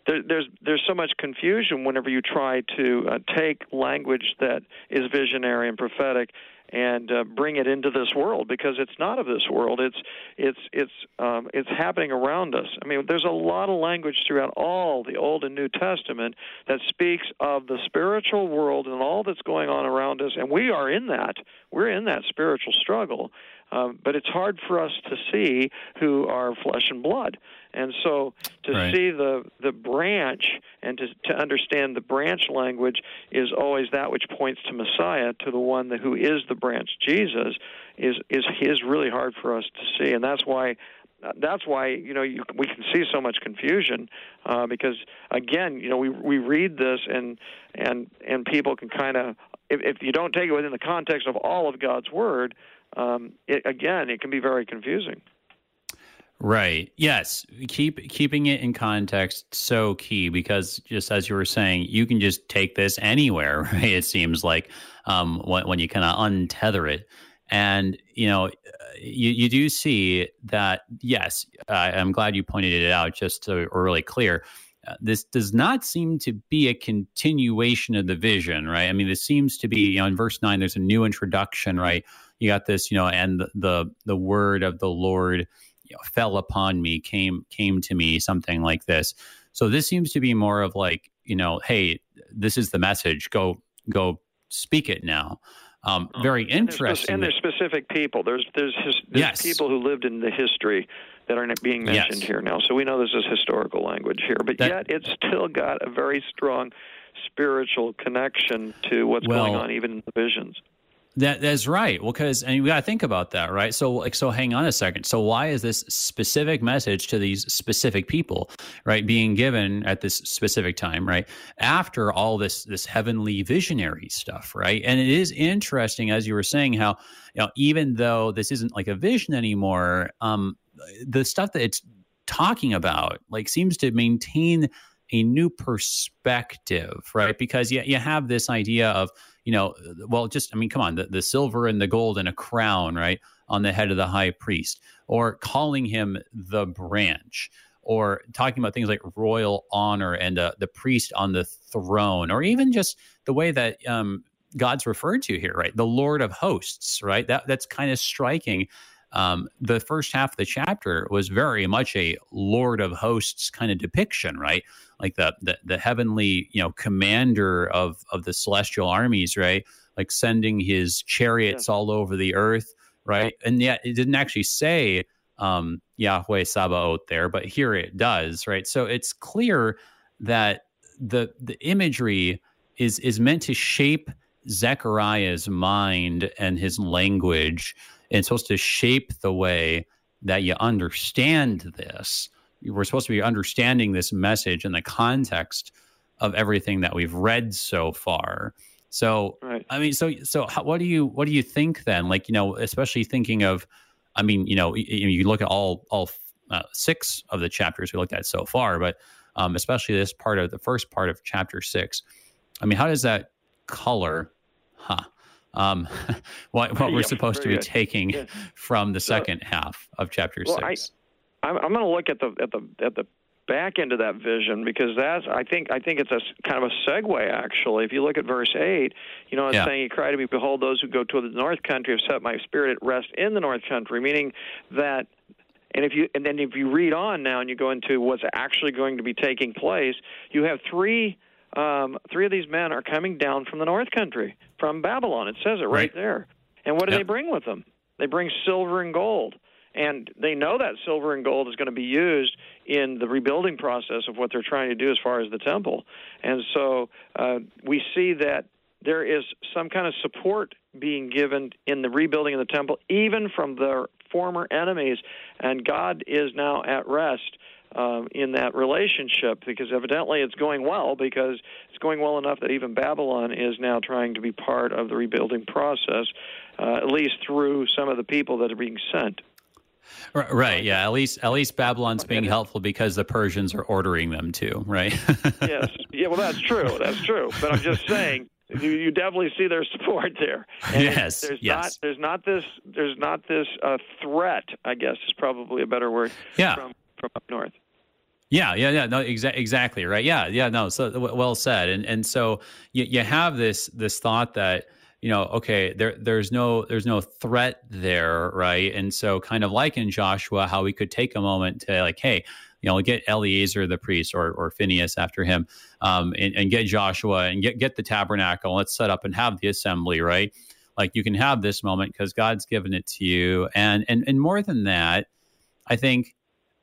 there, there's there's so much confusion whenever you try to uh, take language that is visionary and prophetic and uh, bring it into this world because it's not of this world. It's it's it's um, it's happening around us. I mean, there's a lot of language throughout all the Old and New Testament that speaks of the spiritual world and all that's going on around us, and we are in that. We're in that spiritual struggle. Um, but it's hard for us to see who are flesh and blood. And so to right. see the the branch and to to understand the branch language is always that which points to Messiah, to the one that, who is the branch, Jesus, is is is really hard for us to see, and that's why that's why you know you, we can see so much confusion uh, because again you know we we read this and and and people can kind of if, if you don't take it within the context of all of God's word um, it, again, it can be very confusing. Right. Yes. Keep keeping it in context so key because just as you were saying, you can just take this anywhere. [laughs] Right. It seems like um, when, when you kind of untether it, and you know, you you do see that. Yes, uh, I'm glad you pointed it out just to really clear. uh, this does not seem to be a continuation of the vision, right? I mean, this seems to be, you know, in verse nine, there's a new introduction, right? You got this, you know, and the the, the word of the Lord you know, fell upon me, came came to me, something like this. So this seems to be more of like, you know, hey, this is the message. Go go speak it now. Um, very interesting. And there's, specific people. There's there's, his, there's yes. people who lived in the history that are being mentioned yes. here now. So we know this is historical language here, but that, yet it's still got a very strong spiritual connection to what's well, going on even in the visions. That that's right. Well, because and we got to think about that, right? So, like, so hang on a second. So, why is this specific message to these specific people, right, being given at this specific time, right, after all this this heavenly visionary stuff, right? And it is interesting, as you were saying, how you know even though this isn't like a vision anymore, um, the stuff that it's talking about like seems to maintain a new perspective, right? Because you you have this idea of you know, well, just, I mean, come on, the, the silver and the gold and a crown, right, on the head of the high priest, or calling him the branch, or talking about things like royal honor and uh, the priest on the throne, or even just the way that um, God's referred to here, right? The Lord of hosts, right? That That's kind of striking. Um, the first half of the chapter was very much a Lord of hosts kind of depiction, right? like the, the the heavenly you know commander of of the celestial armies right like sending his chariots yeah. all over the earth right and yet it didn't actually say um yahweh sabaoth there but here it does right so it's clear that the the imagery is is meant to shape zechariah's mind and his language it's supposed to shape the way that you understand this we're supposed to be understanding this message in the context of everything that we've read so far. So, right. I mean, so so how, what do you what do you think then? Like, you know, especially thinking of, I mean, you know, you, you look at all all uh, six of the chapters we looked at so far, but um, especially this part of the first part of chapter six. I mean, how does that color, huh? Um, [laughs] what what we're supposed to be good. taking yeah. from the second so, half of chapter well, six? I, I'm, I'm going to look at the at the at the back end of that vision because that's I think I think it's a kind of a segue actually. If you look at verse eight, you know it's yeah. saying, "You cry to me, behold, those who go to the north country have set my spirit at rest in the north country," meaning that. And if you and then if you read on now and you go into what's actually going to be taking place, you have three um, three of these men are coming down from the north country from Babylon. It says it right, right there. And what do yep. they bring with them? They bring silver and gold and they know that silver and gold is going to be used in the rebuilding process of what they're trying to do as far as the temple. And so uh, we see that there is some kind of support being given in the rebuilding of the temple, even from their former enemies, and God is now at rest. Um, in that relationship, because evidently it's going well, because it's going well enough that even Babylon is now trying to be part of the rebuilding process, uh, at least through some of the people that are being sent. Right. Yeah. At least at least Babylon's being helpful because the Persians are ordering them to. Right. [laughs] yes. Yeah. Well, that's true. That's true. But I'm just saying. You, you definitely see their support there. And yes, there's yes. not there's not this there's not this uh, threat. I guess is probably a better word. Yeah. From, from up north. Yeah, yeah, yeah. No, exa- exactly right. Yeah, yeah. No, so well said. And and so you, you have this this thought that you know, okay, there there's no there's no threat there, right? And so kind of like in Joshua, how we could take a moment to like, hey, you know, get Eleazar the priest or or Phinehas after him, um, and, and get Joshua and get get the tabernacle. Let's set up and have the assembly, right? Like you can have this moment because God's given it to you, and and and more than that, I think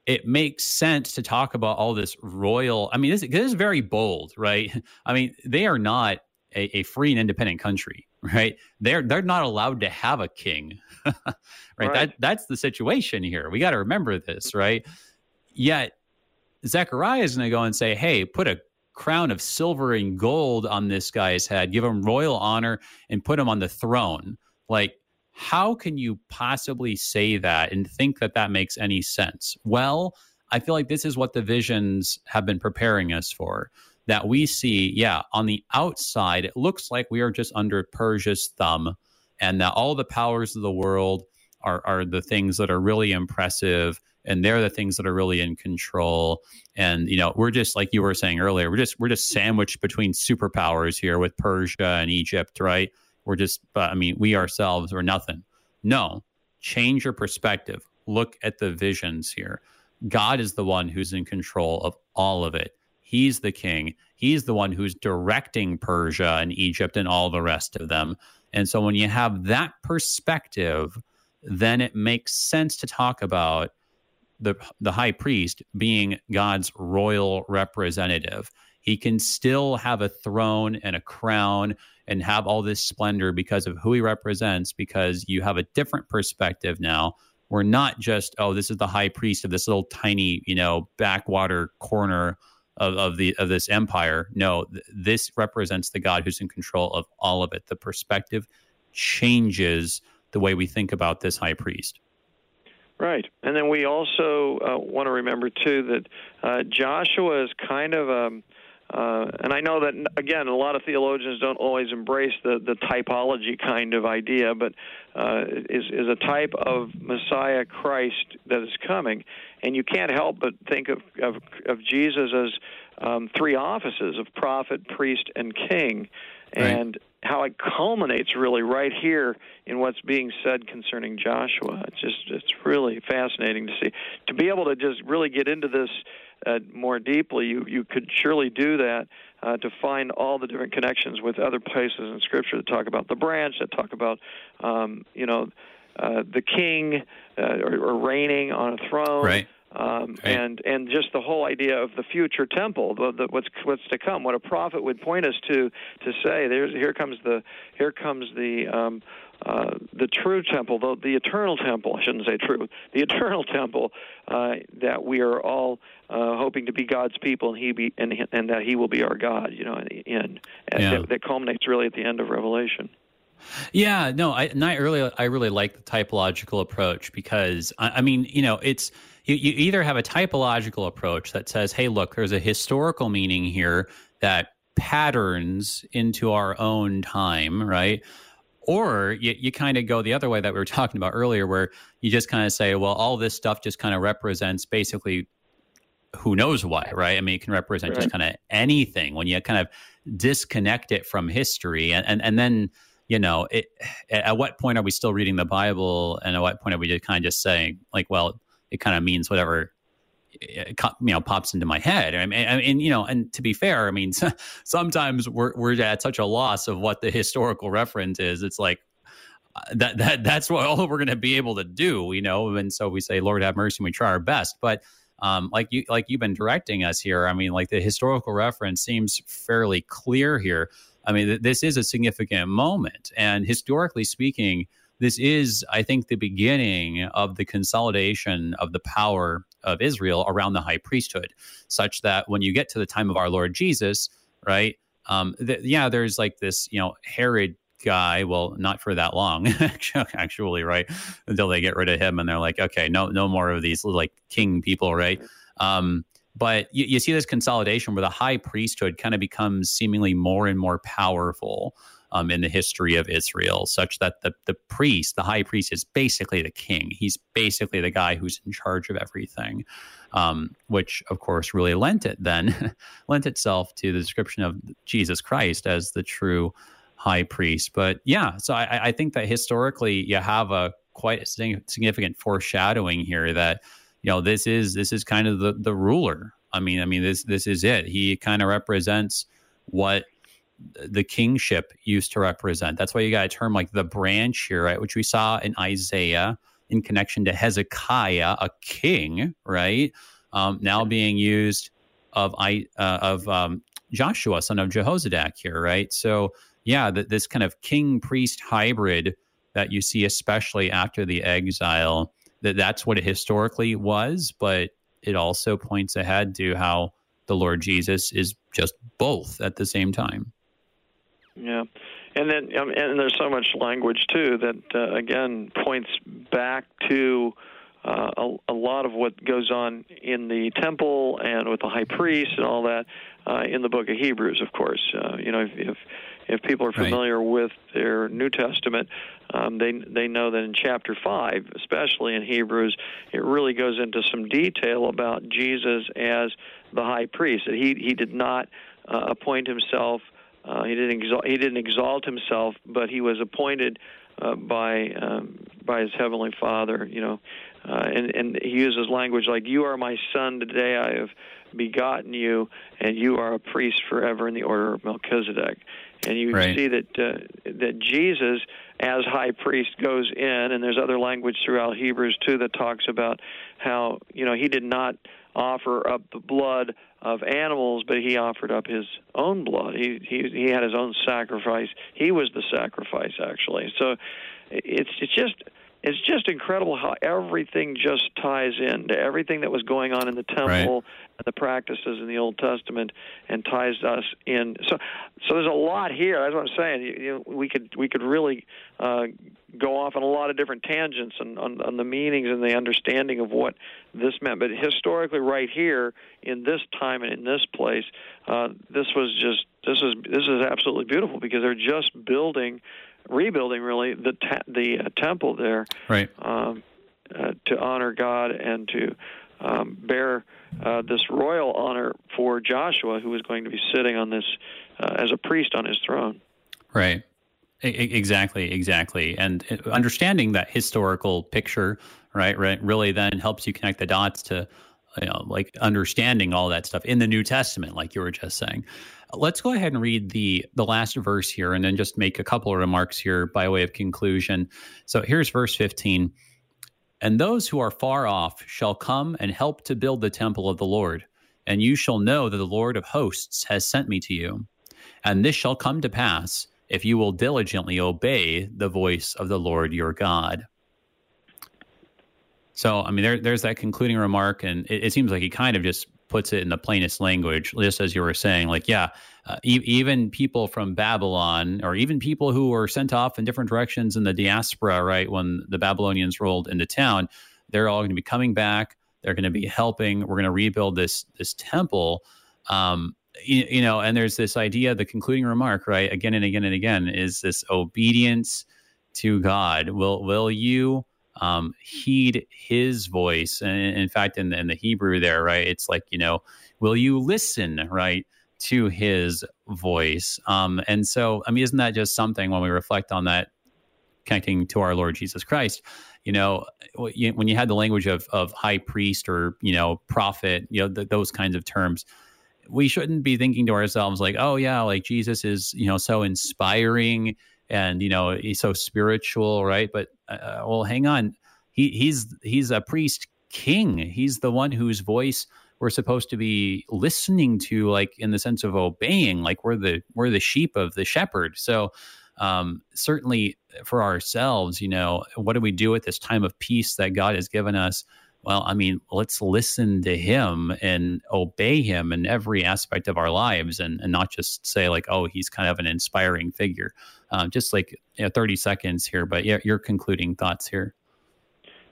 it makes sense to talk about all this royal. I mean, this, this is very bold, right? [laughs] I mean, they are not a, a free and independent country [laughs] right? They're they're not allowed to have a king, right? [laughs] right? That that's the situation here. We got to remember this, right? Yet Zechariah is going to go and say, "Hey, put a crown of silver and gold on this guy's head, give him royal honor, and put him on the throne." Like, how can you possibly say that and think that that makes any sense? Well, I feel like this is what the visions have been preparing us for that we see, yeah, on the outside, it looks like we are just under Persia's thumb and that all the powers of the world are, are the things that are really impressive and they're the things that are really in control. And you know, we're just like you were saying earlier, we're just we're just sandwiched between superpowers here with Persia and Egypt, right? We're just, I mean, we ourselves are nothing. No, change your perspective. Look at the visions here. God is the one who's in control of all of it. He's the king. He's the one who's directing Persia and Egypt and all the rest of them. And so when you have that perspective, then it makes sense to talk about the the high priest being God's royal representative. He can still have a throne and a crown and have all this splendor because of who he represents because you have a different perspective now. We're not just, oh, this is the high priest of this little tiny, you know, backwater corner of, of the of this empire. No, th- this represents the God who's in control of all of it. The perspective changes the way we think about this high priest. Right. And then we also uh, want to remember, too, that uh, Joshua is kind of a. Um, uh, and I know that again, a lot of theologians don't always embrace the the typology kind of idea, but uh, is is a type of Messiah Christ that is coming, and you can't help but think of of, of Jesus as um, three offices of prophet, priest, and king, and right how it culminates really right here in what's being said concerning Joshua. It's just it's really fascinating to see. To be able to just really get into this uh, more deeply, you you could surely do that uh, to find all the different connections with other places in Scripture that talk about the branch, that talk about um, you know uh, the king uh, or, or reigning on a throne. Right um, and and just the whole idea of the future temple, the, the, what's what's to come, what a prophet would point us to to say, there's here comes the here comes the um, uh, the true temple, the, the eternal temple. I shouldn't say true, the eternal temple uh, that we are all uh, hoping to be God's people, and He be and, and that He will be our God. You know, in the end, yeah. that, that culminates really at the end of Revelation. Yeah, no, I, and I really, I really like the typological approach because I, I mean, you know, it's you, you either have a typological approach that says, hey, look, there's a historical meaning here that patterns into our own time, right? Or you, you kind of go the other way that we were [laughs] talking about earlier, where you just kind of say, well, all this stuff just kind of represents basically who knows why, right? I mean, it can represent right. just kind of anything when you kind of disconnect it from history. And, and, and then, you know, it, at what point are we still reading the Bible? And at what point are we just kind of just saying, like, well, it kind of means whatever you know pops into my head. I mean, I mean, you know, and to be fair, I mean, [laughs] sometimes we're we're at such a loss of what the historical reference is. It's like uh, that that that's what [laughs] all we're going to be able to do, you know. And so we say, Lord have mercy, and we try our best. But um, like you like you've been directing us here, I mean, like the historical reference seems fairly clear here. I mean, th- this is a significant moment, and historically speaking this is, I think, the beginning of the consolidation of the power of Israel around the high priesthood, such that when you get to the time of our Lord Jesus, right? Um, th- yeah, there's like this, you know, Herod guy. Well, not for that long, [laughs] actually, right? Until they get rid of him, and they're like, okay, no, no more of these like king people, right? Um, but you, you see this consolidation where the high priesthood kind of becomes seemingly more and more powerful um, in the history of Israel, such that the, the priest, the high priest, is basically the king. He's basically the guy who's in charge of everything, um, which of course really lent it then [laughs] lent itself to the description of Jesus Christ as the true high priest. But yeah, so I, I think that historically you have a quite a significant foreshadowing here that you know this is this is kind of the the ruler. I mean, I mean this this is it. He kind of represents what the kingship used to represent. That's why you got a term like the branch here, right? Which we saw in Isaiah in connection to Hezekiah, a king, right? Um, now being used of I uh, of um, Joshua, son of Jehozadak, here, right? So yeah, the, this kind of king priest hybrid that you see, especially after the exile, that that's what it historically was, but it also points ahead to how the Lord Jesus is just both at the same time. Yeah, and then um, and there's so much language too that uh, again points back to uh, a, a lot of what goes on in the temple and with the high priest and all that uh, in the book of Hebrews, of course. Uh, you know, if, if if people are familiar right. with their New Testament, um, they they know that in chapter five, especially in Hebrews, it really goes into some detail about Jesus as the high priest. That he he did not uh, appoint himself. Uh, he didn't exalt, he didn't exalt himself, but he was appointed uh, by um, by his heavenly Father. You know, uh, and and he uses language like, "You are my son; today I have begotten you, and you are a priest forever in the order of Melchizedek." And you right. see that uh, that Jesus, as high priest, goes in, and there's other language throughout Hebrews too that talks about how you know he did not offer up the blood of animals, but he offered up his own blood. He he he had his own sacrifice. He was the sacrifice actually. So it's it's just it's just incredible how everything just ties in to everything that was going on in the temple right. and the practices in the Old Testament, and ties us in. So, so there's a lot here. That's what I'm saying. You, you we could we could really uh, go off on a lot of different tangents on, on, on the meanings and the understanding of what this meant. But historically, right here in this time and in this place, uh, this was just this is this is absolutely beautiful because they're just building rebuilding really the ta- the uh, temple there, right? Um, uh, to honor God and to um, bear uh, this royal honor for Joshua, who was going to be sitting on this uh, as a priest on his throne. Right. exactly. Exactly. And uh, understanding that historical picture, right, right, really then helps you connect the dots to, you know, like understanding all that stuff in the New Testament, like you were just saying. Let's go ahead and read the the last verse here, and then just make a couple of remarks here by way of conclusion. So here's verse 15. And those who are far off shall come and help to build the temple of the Lord, and you shall know that the Lord of hosts has sent me to you. And this shall come to pass if you will diligently obey the voice of the Lord your God. So, I mean, there, there's that concluding remark, and it, it seems like he kind of just puts it in the plainest language, just as you were saying. Like, yeah, uh, e- even people from Babylon, or even people who were sent off in different directions in the diaspora, right, when the Babylonians rolled into town, they're all going to be coming back. They're going to be helping. We're going to rebuild this this temple. Um, you, you know, and there's this idea. The concluding remark, right, again and again and again, is this obedience to God. Will will you? Um, heed his voice. And in fact, in the, in the Hebrew there, right, it's like, you know, will you listen, right, to his voice? Um, and so, I mean, isn't that just something when we reflect on that, connecting to our Lord Jesus Christ? You know, when you had the language of, of high priest or, you know, prophet, you know, th- those kinds of terms, we shouldn't be thinking to ourselves like, oh, yeah, like Jesus is, you know, so inspiring and you know he's so spiritual, right? But uh, well, hang on, he he's he's a priest king. He's the one whose voice we're supposed to be listening to, like in the sense of obeying. Like we're the we're the sheep of the shepherd. So um, certainly for ourselves, you know, what do we do at this time of peace that God has given us? Well, I mean, let's listen to him and obey him in every aspect of our lives and, and not just say, like, oh, he's kind of an inspiring figure. Um, just like you know, 30 seconds here, but yeah, your concluding thoughts here.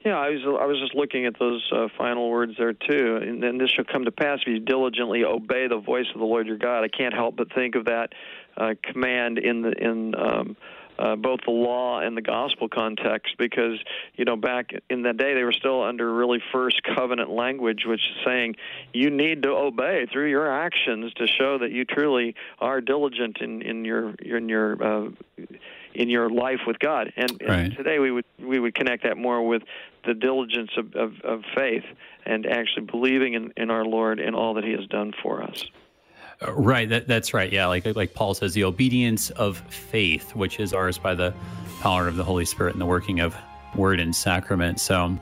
Yeah, I was I was just looking at those uh, final words there too. And then this shall come to pass if you diligently obey the voice of the Lord your God. I can't help but think of that uh, command in the in um, uh, both the law and the gospel context because you know back in that day they were still under really first covenant language which is saying you need to obey through your actions to show that you truly are diligent in in your in your uh, in your life with God and, right. and today we would we would connect that more with the diligence of, of, of faith and actually believing in, in our Lord and all that He has done for us. Right. That, that's right. Yeah. Like like Paul says, the obedience of faith, which is ours by the power of the Holy Spirit and the working of word and sacrament. So,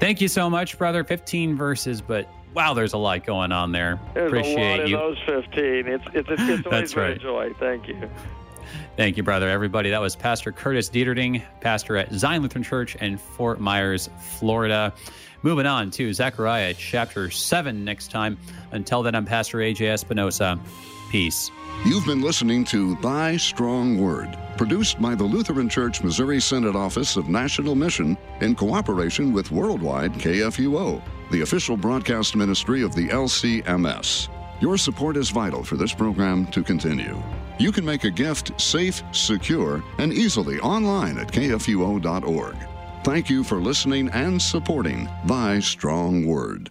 thank you so much, brother. Fifteen verses, but wow, there's a lot going on there. There's Appreciate a lot you. those fifteen. It's it's it's, it's always [laughs] right. a joy. Thank you. Thank you, brother. Everybody, that was Pastor Curtis Dieterding, pastor at Zion Lutheran Church in Fort Myers, Florida. Moving on to Zechariah chapter 7 next time. Until then, I'm Pastor AJ Espinosa. Peace. You've been listening to Thy Strong Word, produced by the Lutheran Church Missouri Synod Office of National Mission in cooperation with Worldwide KFUO, the official broadcast ministry of the LCMS. Your support is vital for this program to continue. You can make a gift safe, secure, and easily online at kfuo.org. Thank you for listening and supporting Thy Strong Word.